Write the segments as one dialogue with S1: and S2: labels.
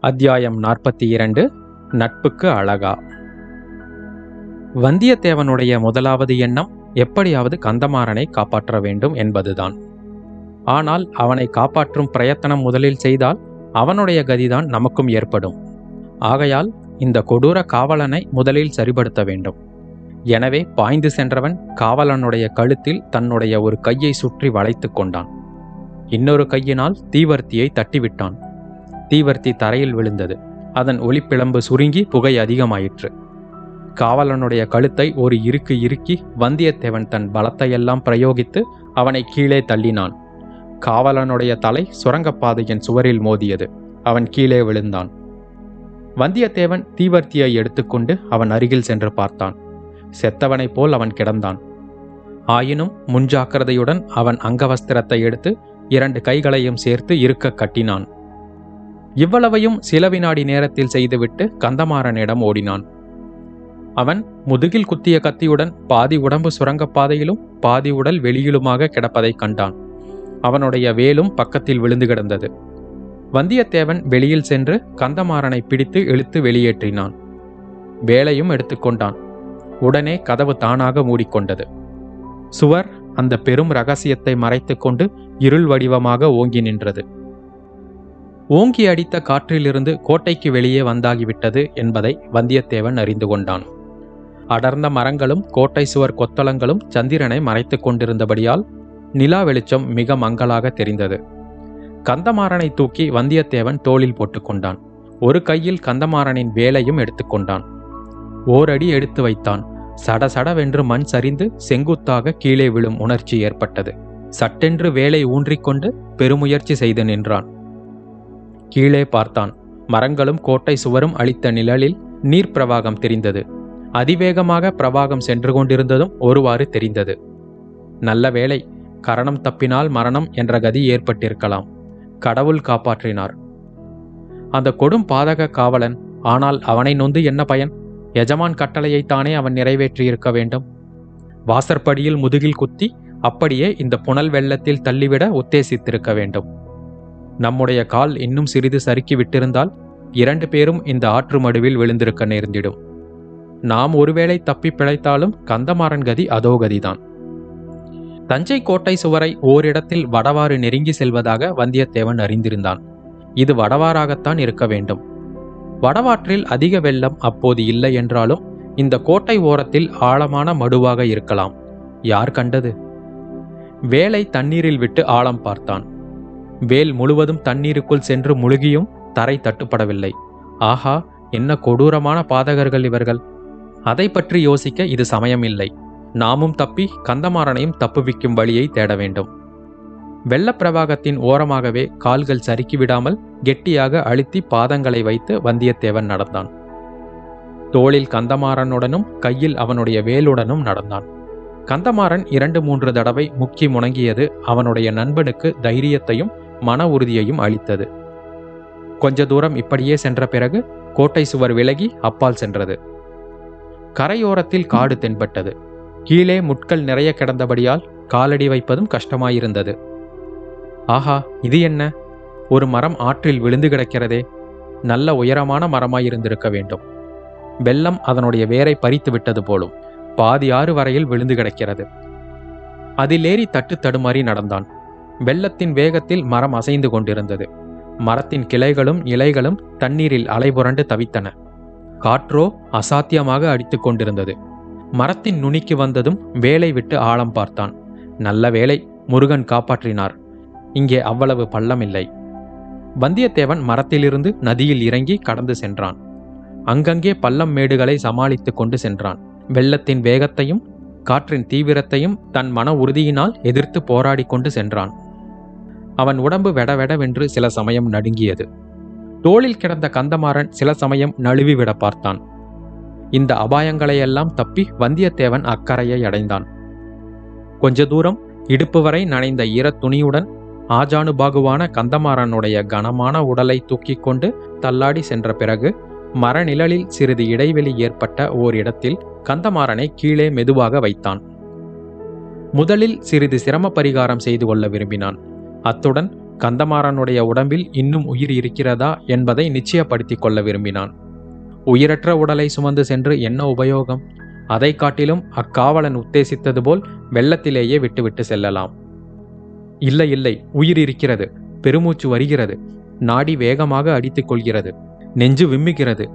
S1: அத்தியாயம் நாற்பத்தி இரண்டு நட்புக்கு அழகா. வந்தியத்தேவனுடைய முதலாவது எண்ணம் எப்படியாவது கந்தமாறனை காப்பாற்ற வேண்டும் என்பதுதான். ஆனால் அவனை காப்பாற்றும் பிரயத்தனம் முதலில் செய்தால் அவனுடைய கதிதான் நமக்கும் ஏற்படும். ஆகையால் இந்த கொடூர காவலனை முதலில் சரிபடுத்த வேண்டும். எனவே பாய்ந்து சென்றவன் காவலனுடைய கழுத்தில் தன்னுடைய ஒரு கையை சுற்றி வளைத்துக் கொண்டான். இன்னொரு கையினால் தீவர்த்தியை தட்டிவிட்டான். தீவர்த்தி தரையில் விழுந்தது. அதன் ஒளிப்பிளம்பு சுருங்கி புகை அதிகமாயிற்று. காவலனுடைய கழுத்தை ஒரு இறுக்கு இறுக்கி வந்தியத்தேவன் தன் பலத்தையெல்லாம் பிரயோகித்து அவனை கீழே தள்ளினான். காவலனுடைய தலை சுரங்கப்பாதையின் சுவரில் மோதியது. அவன் கீழே விழுந்தான். வந்தியத்தேவன் தீவர்த்தியை எடுத்துக்கொண்டு அவன் அருகில் சென்று பார்த்தான். செத்தவனைப் போல் அவன் கிடந்தான். ஆயினும் முன்ஜாக்கிரதையுடன் அவன் அங்கவஸ்திரத்தை எடுத்து இரண்டு கைகளையும் சேர்த்து இருக்க கட்டினான். இவ்வளவையும் சில வினாடி நேரத்தில் செய்துவிட்டு கந்தமாறனிடம் ஓடினான். அவன் முதுகில் குத்திய கத்தியுடன் பாதி உடம்பு சுரங்கப்பாதையிலும் பாதி உடல் வெளியிலுமாக கிடப்பதைக் கண்டான். அவனுடைய வேலும் பக்கத்தில் விழுந்து கிடந்தது. வந்தியத்தேவன் வெளியில் சென்று கந்தமாறனை பிடித்து இழுத்து வெளியேற்றினான். வேலையும் எடுத்துக்கொண்டான் உடனே கதவு தானாக மூடிக்கொண்டது. சுவர் அந்த பெரும் ரகசியத்தை மறைத்துக்கொண்டு இருள் வடிவமாக ஓங்கி நின்றது. ஓங்கி அடித்த காற்றிலிருந்து கோட்டைக்கு வெளியே வந்தாகிவிட்டது என்பதை வந்தியத்தேவன் அறிந்து கொண்டான். அடர்ந்த மரங்களும் கோட்டை சுவர் கொத்தளங்களும் சந்திரனை மறைத்துக் கொண்டிருந்தபடியால் நிலா வெளிச்சம் மிக மங்களாக தெரிந்தது. கந்தமாறனை தூக்கி வந்தியத்தேவன் தோளில் போட்டுக்கொண்டான் ஒரு கையில் கந்தமாறனின் வேலையும் எடுத்துக்கொண்டான் ஓரடி எடுத்து வைத்தான். சடசடவென்று மண் சரிந்து செங்குத்தாக கீழே விழும் உணர்ச்சி ஏற்பட்டது. சட்டென்று வேலை ஊன்றிக்கொண்டு பெருமுயற்சி செய்து நின்றான். கீழே பார்த்தான். மரங்களும் கோட்டை சுவரும் அளித்த நிழலில் நீர் பிரவாகம் தெரிந்தது. அதிவேகமாக பிரவாகம் சென்று கொண்டிருந்ததும் ஒருவாறு தெரிந்தது. நல்ல வேளை கரணம் தப்பினால் மரணம் என்ற கதி ஏற்பட்டிருக்கலாம். கடவுள் காப்பாற்றினார். அந்த கொடும் பாதக காவலன் ஆனால் அவனை நொந்து என்ன பயன்? எஜமான் கட்டளையைத்தானே அவன் நிறைவேற்றியிருக்க வேண்டும். வாசற்படியில் முதுகில் குத்தி அப்படியே இந்த புனல் வெள்ளத்தில் தள்ளிவிட உத்தேசித்திருக்க வேண்டும். நம்முடைய கால் இன்னும் சிறிது சறுக்கி விட்டிருந்தால் இரண்டு பேரும் இந்த ஆற்று மடுவில் விழுந்திருக்க நேர்ந்திடும். நாம் ஒருவேளை தப்பி பிழைத்தாலும் கந்தமாறன் கதி அதோ கதிதான். தஞ்சை கோட்டை சுவரை ஓரிடத்தில் வடவாறு நெருங்கி செல்வதாக வந்தியத்தேவன் அறிந்திருந்தான். இது வடவாறாகத்தான் இருக்க வேண்டும். வடவாற்றில் அதிக வெள்ளம் அப்போது இல்லை என்றாலும் இந்த கோட்டை ஓரத்தில் ஆழமான மடுவாக இருக்கலாம். யார் கண்டது? வேலை தண்ணீரில் விட்டு ஆழம் பார்த்தான். வேல் முழுவதும் தண்ணீருக்குள் சென்று முழுகியும் தரை தட்டுப்படவில்லை. ஆஹா என்ன கொடூரமான பாதகர்கள் இவர்கள். அதை பற்றி யோசிக்க இது சமயம் இல்லை நாமும் தப்பி கந்தமாறனையும் தப்புவிக்கும் வழியை தேட வேண்டும். வெள்ளப்பிரவாகத்தின் ஓரமாகவே கால்கள் சறுக்கி விடாமல் கெட்டியாக அழுத்தி பாதங்களை வைத்து வந்தியத்தேவன் நடந்தான். தோளில் கந்தமாறனுடனும் கையில் அவனுடைய வேலுடனும் நடந்தான். கந்தமாறன் இரண்டு மூன்று தடவை முக்கி முணங்கியது அவனுடைய நண்பனுக்கு தைரியத்தையும் மன உறுதியையும் அளித்தது. கொஞ்ச தூரம் இப்படியே சென்ற பிறகு கோட்டை சுவர் விலகி அப்பால் சென்றது. கரையோரத்தில் காடு தென்பட்டது. கீழே முட்கள் நிறைய கிடந்தபடியால் காலடி வைப்பதும் கஷ்டமாயிருந்தது. ஆஹா இது என்ன? ஒரு மரம் ஆற்றில் விழுந்து கிடக்கிறதே. நல்ல உயரமான மரமாயிருந்திருக்க வேண்டும். வெள்ளம் அதனுடைய வேரை பறித்து விட்டது போலும். பாதி ஆறு வரையில் விழுந்து கிடக்கிறது. அதிலேறி தட்டு தடுமாறி நடந்தான். வெள்ளத்தின் வேகத்தில் மரம் அசைந்து கொண்டிருந்தது. மரத்தின் கிளைகளும் இலைகளும் தண்ணீரில் அலைபுரண்டு தவித்தன. காற்றோ அசாத்தியமாக அடித்துக் கொண்டிருந்தது. மரத்தின் நுனிக்கு வந்ததும் வேலை விட்டு ஆழம் பார்த்தான். நல்ல வேலை முருகன் காப்பாற்றினார். இங்கே அவ்வளவு பள்ளம் இல்லை வந்தியத்தேவன் மரத்திலிருந்து நதியில் இறங்கி கடந்து சென்றான். அங்கங்கே பள்ளம் மேடுகளை சமாளித்துக் கொண்டு சென்றான். வெள்ளத்தின் வேகத்தையும் காற்றின் தீவிரத்தையும் தன் மன உறுதியினால் எதிர்த்து போராடி கொண்டு சென்றான். அவன் உடம்பு வெடவெடவென்று சில சமயம் நடுங்கியது. தோளில் கிடந்த கந்தமாறன் சில சமயம் நழுவி விட பார்த்தான். இந்த அபாயங்களையெல்லாம் தப்பி வந்தியத்தேவன் அக்கறையை அடைந்தான். கொஞ்ச தூரம் இடுப்பு வரை நனைந்த ஈரத் துணியுடன் ஆஜானுபாகுவான கந்தமாறனுடைய கனமான உடலை தூக்கிக் கொண்டு தள்ளாடி சென்ற பிறகு மரநிழலில் சிறிது இடைவெளி ஏற்பட்ட ஓரிடத்தில் கந்தமாறனை கீழே மெதுவாக வைத்தான். முதலில் சிறிது சிரம பரிகாரம் செய்து கொள்ள விரும்பினான். அத்துடன் கந்தமாறனுடைய உடம்பில் இன்னும் உயிர் இருக்கிறதா என்பதை நிச்சயப்படுத்திக் கொள்ள விரும்பினான். உயிரற்ற உடலை சுமந்து சென்று என்ன உபயோகம்? அதை காட்டிலும் அக்காவலன் உத்தேசித்தது போல் வெள்ளத்திலேயே விட்டுவிட்டு செல்லலாம். இல்லை இல்லை உயிர் இருக்கிறது பெருமூச்சு வருகிறது நாடி வேகமாக அடித்துக் கொள்கிறது நெஞ்சு விம்முகிறது.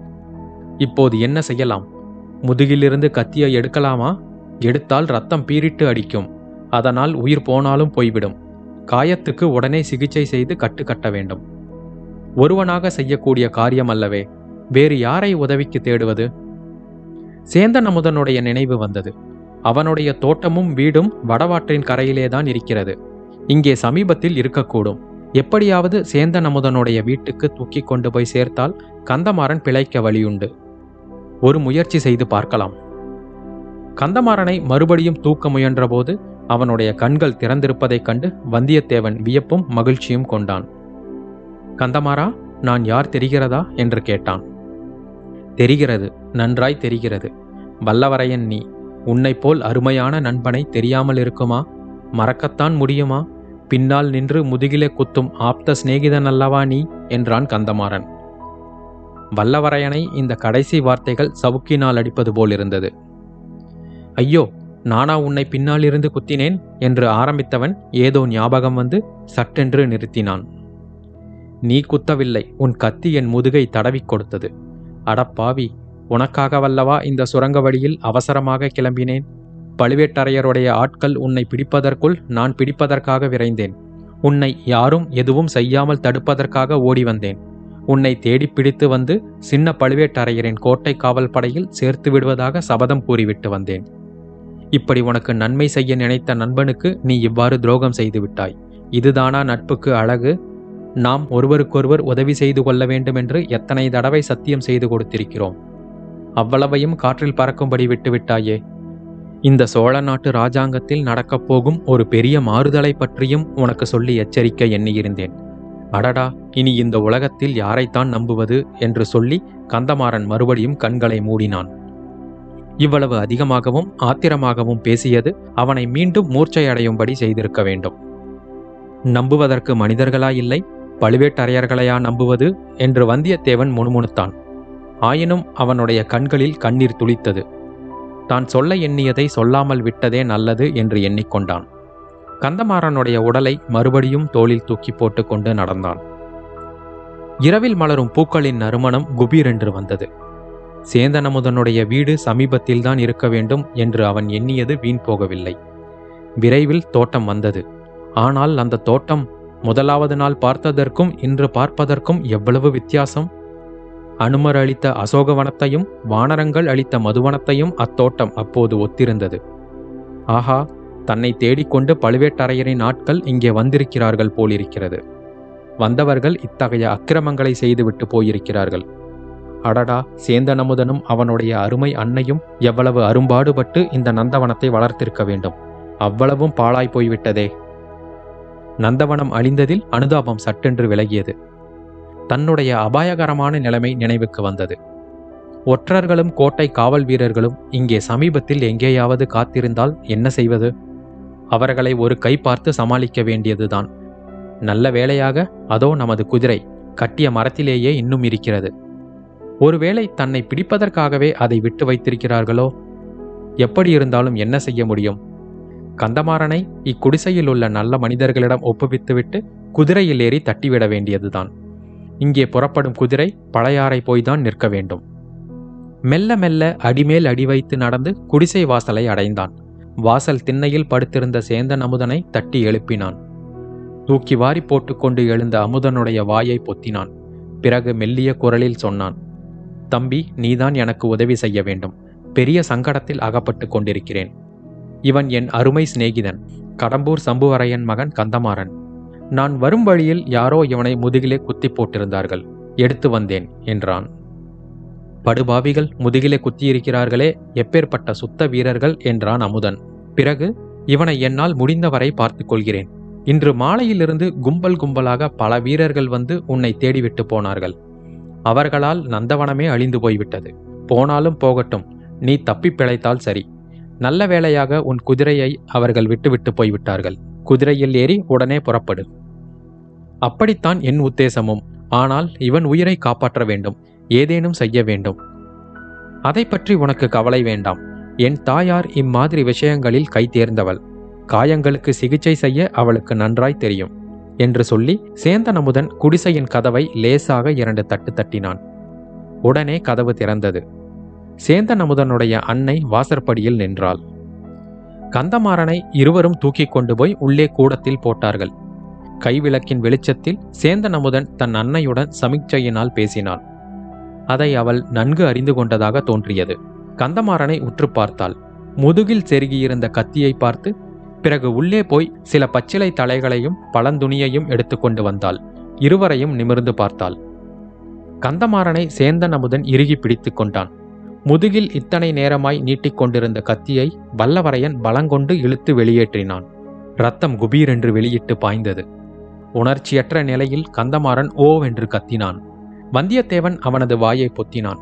S1: இப்போது என்ன செய்யலாம்? முதுகிலிருந்து கத்தியை எடுக்கலாமா? எடுத்தால் ரத்தம் பீரிட்டு அடிக்கும் அதனால் உயிர் போனாலும் போய்விடும். காயத்துக்கு உடனே சிகிச்சை செய்து கட்டு கட்ட வேண்டும். ஒருவனாக செய்யக்கூடிய காரியம் அல்லவே வேறு யாரை உதவிக்கு தேடுவது? சேந்தன் அமுதனுடைய நினைவு வந்தது. அவனுடைய தோட்டமும் வீடும் வடவாற்றின் கரையிலேதான் இருக்கிறது. இங்கே சமீபத்தில் இருக்கக்கூடும். எப்படியாவது சேந்தன் அமுதனுடைய வீட்டுக்கு தூக்கி கொண்டு போய் சேர்த்தால் கந்தமாறன் பிழைக்க வழியுண்டு. ஒரு முயற்சி செய்து பார்க்கலாம். கந்தமாறனை மறுபடியும் தூக்க முயன்றபோது அவனுடைய கண்கள் திறந்திருப்பதைக் கண்டு வந்தியத்தேவன் வியப்பும் மகிழ்ச்சியும் கொண்டான். கந்தமாறா நான் யார் தெரிகிறதா? என்று கேட்டான். தெரிகிறது நன்றாய் தெரிகிறது. வல்லவரையன் நீ உன்னைப் போல் அருமையான நண்பனை தெரியாமல் இருக்குமா? மறக்கத்தான் முடியுமா? பின்னால் நின்று முதுகிலே குத்தும் ஆப்த சிநேகிதன் அல்லவா நீ? என்றான் கந்தமாறன். வல்லவரையனை இந்த கடைசி வார்த்தைகள் சவுக்கினால் அடிப்பது போல் இருந்தது ஐயோ நானா உன்னை பின்னாலிருந்து குத்தினேன் என்று ஆரம்பித்தவன் ஏதோ ஞாபகம் வந்து சட்டென்று நிறுத்தினான். நீ குத்தவில்லை உன் கத்தி என் முதுகை தடவிக் கொடுத்தது. அடப்பாவி உனக்காகவல்லவா இந்த சுரங்க வழியில் அவசரமாக கிளம்பினேன்? பழுவேட்டரையருடைய ஆட்கள் உன்னை பிடிப்பதற்குள் நான் பிடிப்பதற்காக விரைந்தேன். உன்னை யாரும் எதுவும் செய்யாமல் தடுப்பதற்காக ஓடி வந்தேன். உன்னை தேடி பிடித்து வந்து சின்ன பழுவேட்டரையரின் கோட்டை காவல் படையில் சேர்த்து விடுவதாக சபதம் கூறிவிட்டு வந்தேன். இப்படி உனக்கு நன்மை செய்ய நினைத்த நண்பனுக்கு நீ இவ்வாறு துரோகம் செய்து விட்டாய் இதுதானா நட்புக்கு அழகு? நாம் ஒருவருக்கொருவர் உதவி செய்து கொள்ள வேண்டும் என்று எத்தனை தடவை சத்தியம் செய்து கொடுத்திருக்கிறோம். அவ்வளவையும் காற்றில் பறக்கும்படி விட்டுவிட்டாயே. இந்த சோழ நாட்டு ராஜாங்கத்தில் நடக்கப் போகும் ஒரு பெரிய மாறுதலை பற்றியும் உனக்கு சொல்லி எச்சரிக்க எண்ணியிருந்தேன். அடடா இனி இந்த உலகத்தில் யாரைத்தான் நம்புவது என்று சொல்லி கந்தமாறன் மறுபடியும் கண்களை மூடினான். இவ்வளவு அதிகமாகவும் ஆத்திரமாகவும் பேசியது அவனை மீண்டும் மூர்ச்சையடையும்படி செய்திருக்க வேண்டும். நம்புவதற்கு மனிதர்களா இல்லை பழுவேட்டரையர்களையா நம்புவது என்று வந்தியத்தேவன் முணுமுணுத்தான். ஆயினும் அவனுடைய கண்களில் கண்ணீர் துளித்தது. தான் சொல்ல எண்ணியதை சொல்லாமல் விட்டதே நல்லது என்று எண்ணிக்கொண்டான். கந்தமாறனுடைய உடலை மறுபடியும் தோளில் தூக்கி போட்டுக்கொண்டு நடந்தான். இரவில் மலரும் பூக்களின் நறுமணம் குபீரென்று வந்தது. சேந்தனமுதனுடைய வீடு சமீபத்தில்தான் இருக்க வேண்டும் என்று அவன் எண்ணியது வீண் போகவில்லை. விரைவில் தோட்டம் வந்தது. ஆனால் அந்த தோட்டம் முதலாவது நாள் பார்த்ததற்கும் இன்று பார்ப்பதற்கும் எவ்வளவு வித்தியாசம்? அனுமர் அளித்த அசோகவனத்தையும் வானரங்கள் அளித்த மதுவனத்தையும் அத்தோட்டம் அப்போது ஒத்திருந்தது. ஆஹா தன்னை தேடிக்கொண்டு பழுவேட்டரையரின் ஆட்கள் இங்கே வந்திருக்கிறார்கள் போலிருக்கிறது. வந்தவர்கள் இத்தகைய அக்கிரமங்களை செய்துவிட்டு போயிருக்கிறார்கள். அடடா சேந்தனமுதனும் அவனுடைய அருமை அன்னையும் எவ்வளவு அரும்பாடுபட்டு இந்த நந்தவனத்தை வளர்த்திருக்க வேண்டும். அவ்வளவும் பாழாய் போய்விட்டதே. நந்தவனம் அழிந்ததில் அனுதாபம் சட்டென்று விலகியது. தன்னுடைய அபாயகரமான நிலைமை நினைவுக்கு வந்தது. ஒற்றர்களும் கோட்டை காவல் வீரர்களும் இங்கே சமீபத்தில் எங்கேயாவது காத்திருந்தால் என்ன செய்வது? அவர்களை ஒரு கை பார்த்து சமாளிக்க வேண்டியதுதான். நல்ல வேளையாக அதோ நமது குதிரை கட்டிய மரத்திலேயே இன்னும் இருக்கிறது. ஒருவேளை தன்னை பிடிப்பதற்காகவே அதை விட்டு வைத்திருக்கிறார்களோ? எப்படி இருந்தாலும் என்ன செய்ய முடியும்? கந்தமாறனை இக்குடிசையில் உள்ள நல்ல மனிதர்களிடம் ஒப்புவித்துவிட்டு குதிரையில் ஏறி தட்டிவிட வேண்டியதுதான். இங்கே புறப்படும் குதிரை பழையாறை போய்தான் நிற்க வேண்டும். மெல்ல மெல்ல அடிமேல் அடி வைத்து நடந்து குடிசை வாசலை அடைந்தான். வாசல் திண்ணையில் படுத்திருந்த சேந்தன் அமுதனை தட்டி எழுப்பினான். தூக்கி வாரி போட்டுக்கொண்டு எழுந்த அமுதனுடைய வாயை பொத்தினான். பிறகு மெல்லிய குரலில் சொன்னான் தம்பி நீதான் எனக்கு உதவி செய்ய வேண்டும். பெரிய சங்கடத்தில் அகப்பட்டு கொண்டிருக்கிறேன். இவன் என் அருமை சிநேகிதன் கடம்பூர் சம்புவரையன் மகன் கந்தமாறன். நான் வரும் வழியில் யாரோ இவனை முதுகிலே குத்தி போட்டிருந்தார்கள். எடுத்து வந்தேன் என்றான். படுபாவிகள் முதுகிலே குத்தியிருக்கிறார்களே எப்பேற்பட்ட சுத்த வீரர்கள் என்றான் அமுதன். பிறகு இவனை என்னால் முடிந்தவரை பார்த்துக்கொள்கிறேன் இன்று மாலையிலிருந்து கும்பல் கும்பலாக பல வீரர்கள் வந்து உன்னை தேடிவிட்டு போனார்கள். அவர்களால் நந்தவனமே அழிந்து போய்விட்டது. போனாலும் போகட்டும் நீ தப்பி பிழைத்தால் சரி. நல்ல வேளையாக உன் குதிரையை அவர்கள் விட்டுவிட்டு போய்விட்டார்கள். குதிரையில் ஏறி உடனே புறப்படு. அப்படித்தான் என் உத்தேசமும். ஆனால் இவன் உயிரை காப்பாற்ற வேண்டும் ஏதேனும் செய்ய வேண்டும். அதை பற்றி உனக்கு கவலை வேண்டாம். என் தாயார் இம்மாதிரி விஷயங்களில் கை தேர்ந்தவள் காயங்களுக்கு சிகிச்சை செய்ய அவளுக்கு நன்றாய் தெரியும். என்று சொல்லி சேந்தன் அமுதன் குடிசையின் கதவை லேசாக இரண்டு தட்டு தட்டினான். உடனே கதவு திறந்தது. சேந்தன் அமுதனுடைய அன்னை வாசற்படியில் நின்றாள். கந்தமாறனை இருவரும் தூக்கிக் கொண்டு போய் உள்ளே கூடத்தில் போட்டார்கள். கைவிளக்கின் வெளிச்சத்தில் சேந்தன் அமுதன் தன் அன்னையுடன் சமிக்சையினால் பேசினாள் அதை அவள் நன்கு அறிந்து கொண்டதாக தோன்றியது. கந்தமாறனை உற்று பார்த்தாள். முதுகில் செருகியிருந்த கத்தியை பார்த்து பிறகு உள்ளே போய் சில பச்சிலை தலைகளையும் பழந்துணியையும் எடுத்துக்கொண்டு வந்தாள். இருவரையும் நிமிர்ந்து பார்த்தாள். கந்தமாறனை சேந்தன் அமுதன் இறுகி பிடித்துக் கொண்டான். முதுகில் இத்தனை நேரமாய் நீட்டிக்கொண்டிருந்த கத்தியை வல்லவரையன் பலங்கொண்டு இழுத்து வெளியேற்றினான். ரத்தம் குபீரென்று வெளியிட்டு பாய்ந்தது. உணர்ச்சியற்ற நிலையில் கந்தமாறன் ஓவென்று கத்தினான். வந்தியத்தேவன் அவனது வாயை பொத்தினான்.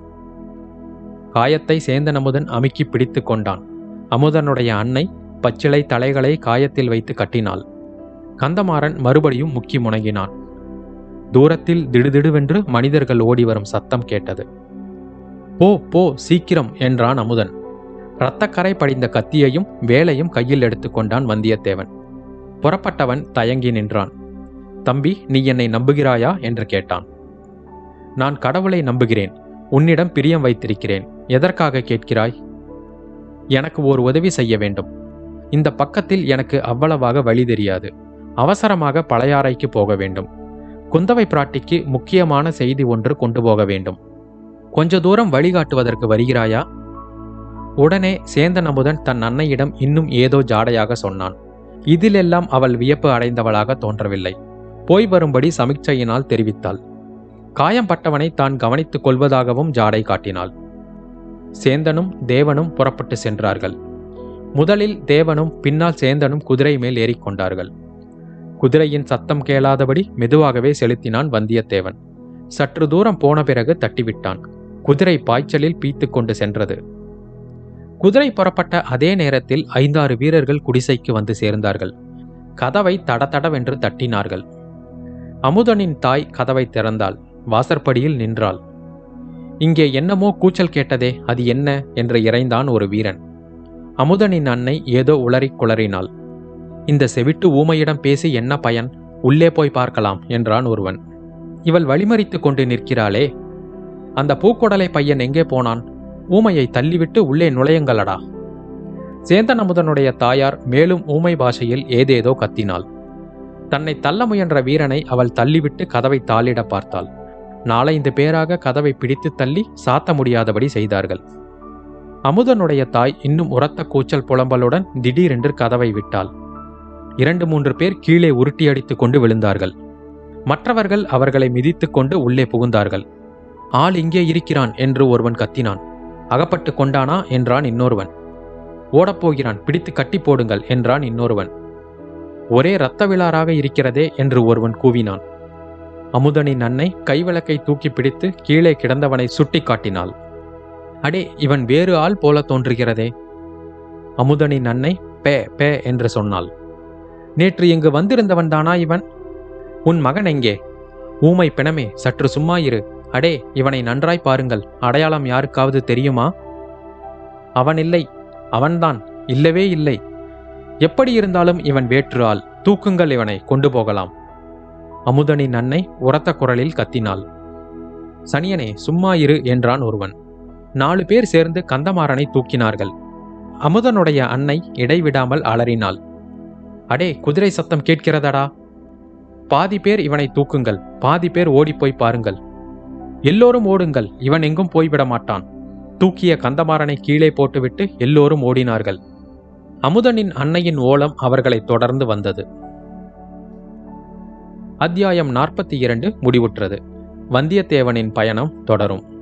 S1: காயத்தை சேந்தன் அமுதன் அமுக்கி பிடித்து கொண்டான். அமுதனுடைய அன்னை பச்சிலை தலைகளை காயத்தில் வைத்து கட்டினாள். கந்தமாறன் மறுபடியும் முக்கி முணங்கினான் தூரத்தில் திடுதிடுவென்று மனிதர்கள் ஓடி வரும் சத்தம் கேட்டது. போ போ சீக்கிரம் என்றான் அமுதன். இரத்தக்கரை படிந்த கத்தியையும் வேலையும் கையில் எடுத்துக்கொண்டான் வந்தியத்தேவன். புறப்பட்டவன் தயங்கி நின்றான். தம்பி நீ என்னை நம்புகிறாயா? என்று கேட்டான். நான் கடவுளை நம்புகிறேன். உன்னிடம் பிரியம் வைத்திருக்கிறேன். எதற்காக கேட்கிறாய்? எனக்கு ஓர் உதவி செய்ய வேண்டும். இந்த பக்கத்தில் எனக்கு அவ்வளவாக வழி தெரியாது. அவசரமாக பழையாறைக்கு போக வேண்டும். குந்தவை பிராட்டிக்கு முக்கியமான செய்தி ஒன்று கொண்டு போக வேண்டும். கொஞ்ச தூரம் வழிகாட்டுவதற்கு வருகிறாயா? உடனே சேந்தன் அமுதன் தன் அன்னையிடம் இன்னும் ஏதோ ஜாடையாக சொன்னான். இதிலெல்லாம் அவள் வியப்பு அடைந்தவளாக தோன்றவில்லை. போய் வரும்படி சமிக்சையினால் தெரிவித்தாள். காயம் பட்டவனை தான் கவனித்துக் கொள்வதாகவும் ஜாடை காட்டினாள். சேந்தனும் தேவனும் புறப்பட்டு சென்றார்கள். முதலில் தேவனும் பின்னால் சேந்தனும் குதிரை மேல் ஏறிக்கொண்டார்கள். குதிரையின் சத்தம் கேளாதபடி மெதுவாகவே செலுத்தினான் வந்தியத்தேவன். சற்று தூரம் போன பிறகு தட்டிவிட்டான். குதிரை பாய்ச்சலில் பீத்து கொண்டு சென்றது. குதிரை புறப்பட்ட அதே நேரத்தில் ஐந்தாறு வீரர்கள் குடிசைக்கு வந்து சேர்ந்தார்கள். கதவை தடதடவென்று தட்டினார்கள். அமுதனின் தாய் கதவை திறந்தாள். வாசற்படியில் நின்றாள். இங்கே என்னமோ கூச்சல் கேட்டதே அது என்ன? என்று இறைந்தான் ஒரு வீரன். அமுதனின் அன்னை ஏதோ உளறிக் குளறினாள். இந்த செவிட்டு ஊமையிடம் பேசி என்ன பயன்? உள்ளே போய் பார்க்கலாம் என்றான் ஒருவன். இவள் வழிமறித்து கொண்டு நிற்கிறாளே. அந்த பூக்கொடலை பையன் எங்கே போனான்? ஊமையை தள்ளிவிட்டு உள்ளே நுழையுங்களடா. சேந்தன் அமுதனுடைய தாயார் மேலும் ஊமை பாஷையில் ஏதேதோ கத்தினாள். தன்னை தள்ள முயன்ற வீரனை அவள் தள்ளிவிட்டு கதவை தாளிட பார்த்தாள். நாலைந்து பேராக கதவை பிடித்து தள்ளி சாத்த முடியாதபடி செய்தார்கள். அமுதனுடைய தாய் இன்னும் உரத்த கூச்சல் புலம்பலுடன் திடீரென்று கதவை விட்டாள். இரண்டு மூன்று பேர் கீழே உருட்டி அடித்துக் கொண்டு விழுந்தார்கள். மற்றவர்கள் அவர்களை மிதித்துக் கொண்டு உள்ளே புகுந்தார்கள். ஆள் இங்கே இருக்கிறான் என்று ஒருவன் கத்தினான். அகப்பட்டு கொண்டானா? என்றான் இன்னொருவன். ஓடப்போகிறான் பிடித்து கட்டி போடுங்கள் என்றான் இன்னொருவன். ஒரே இரத்த விழாராக இருக்கிறதே என்று ஒருவன் கூவினான். அமுதனின் அன்னை கைவிளக்கை தூக்கி பிடித்து கீழே கிடந்தவனை சுட்டி காட்டினாள். அடே இவன் வேறு ஆள் போல தோன்றுகிறதே. அமுதனின் அன்னை பே பே என்று சொன்னாள். நேற்று இங்கு வந்திருந்தவன் தானா இவன்? உன் மகன் எங்கே? ஊமை பிணமே சற்று சும்மா இரு அடே இவனை நன்றாய் பாருங்கள். அடையாளம் யாருக்காவது தெரியுமா? அவன் இல்லை அவன்தான். இல்லவே இல்லை. எப்படி இருந்தாலும் இவன் வேற்று ஆள். தூக்குங்கள் இவனை கொண்டு போகலாம். அமுதனின் அன்னை உரத்த குரலில் கத்தினாள். சனியனே சும்மா இரு என்றான் ஒருவன். நாலு பேர் சேர்ந்து கந்தமாறனை தூக்கினார்கள். அமுதனுடைய அன்னை இடைவிடாமல் அலறினாள். அடே குதிரை சத்தம் கேட்கிறதடா? பாதி பேர் இவனை தூக்குங்கள் பாதி பேர் ஓடிப்போய் பாருங்கள். எல்லோரும் ஓடுங்கள் இவன் எங்கும் போய்விட மாட்டான். தூக்கிய கந்தமாறனை கீழே போட்டுவிட்டு எல்லோரும் ஓடினார்கள். அமுதனின் அன்னையின் ஓலம் அவர்களை தொடர்ந்து வந்தது. அத்தியாயம் நாற்பத்தி இரண்டு முடிவுற்றது. வந்தியத்தேவனின் பயணம் தொடரும்.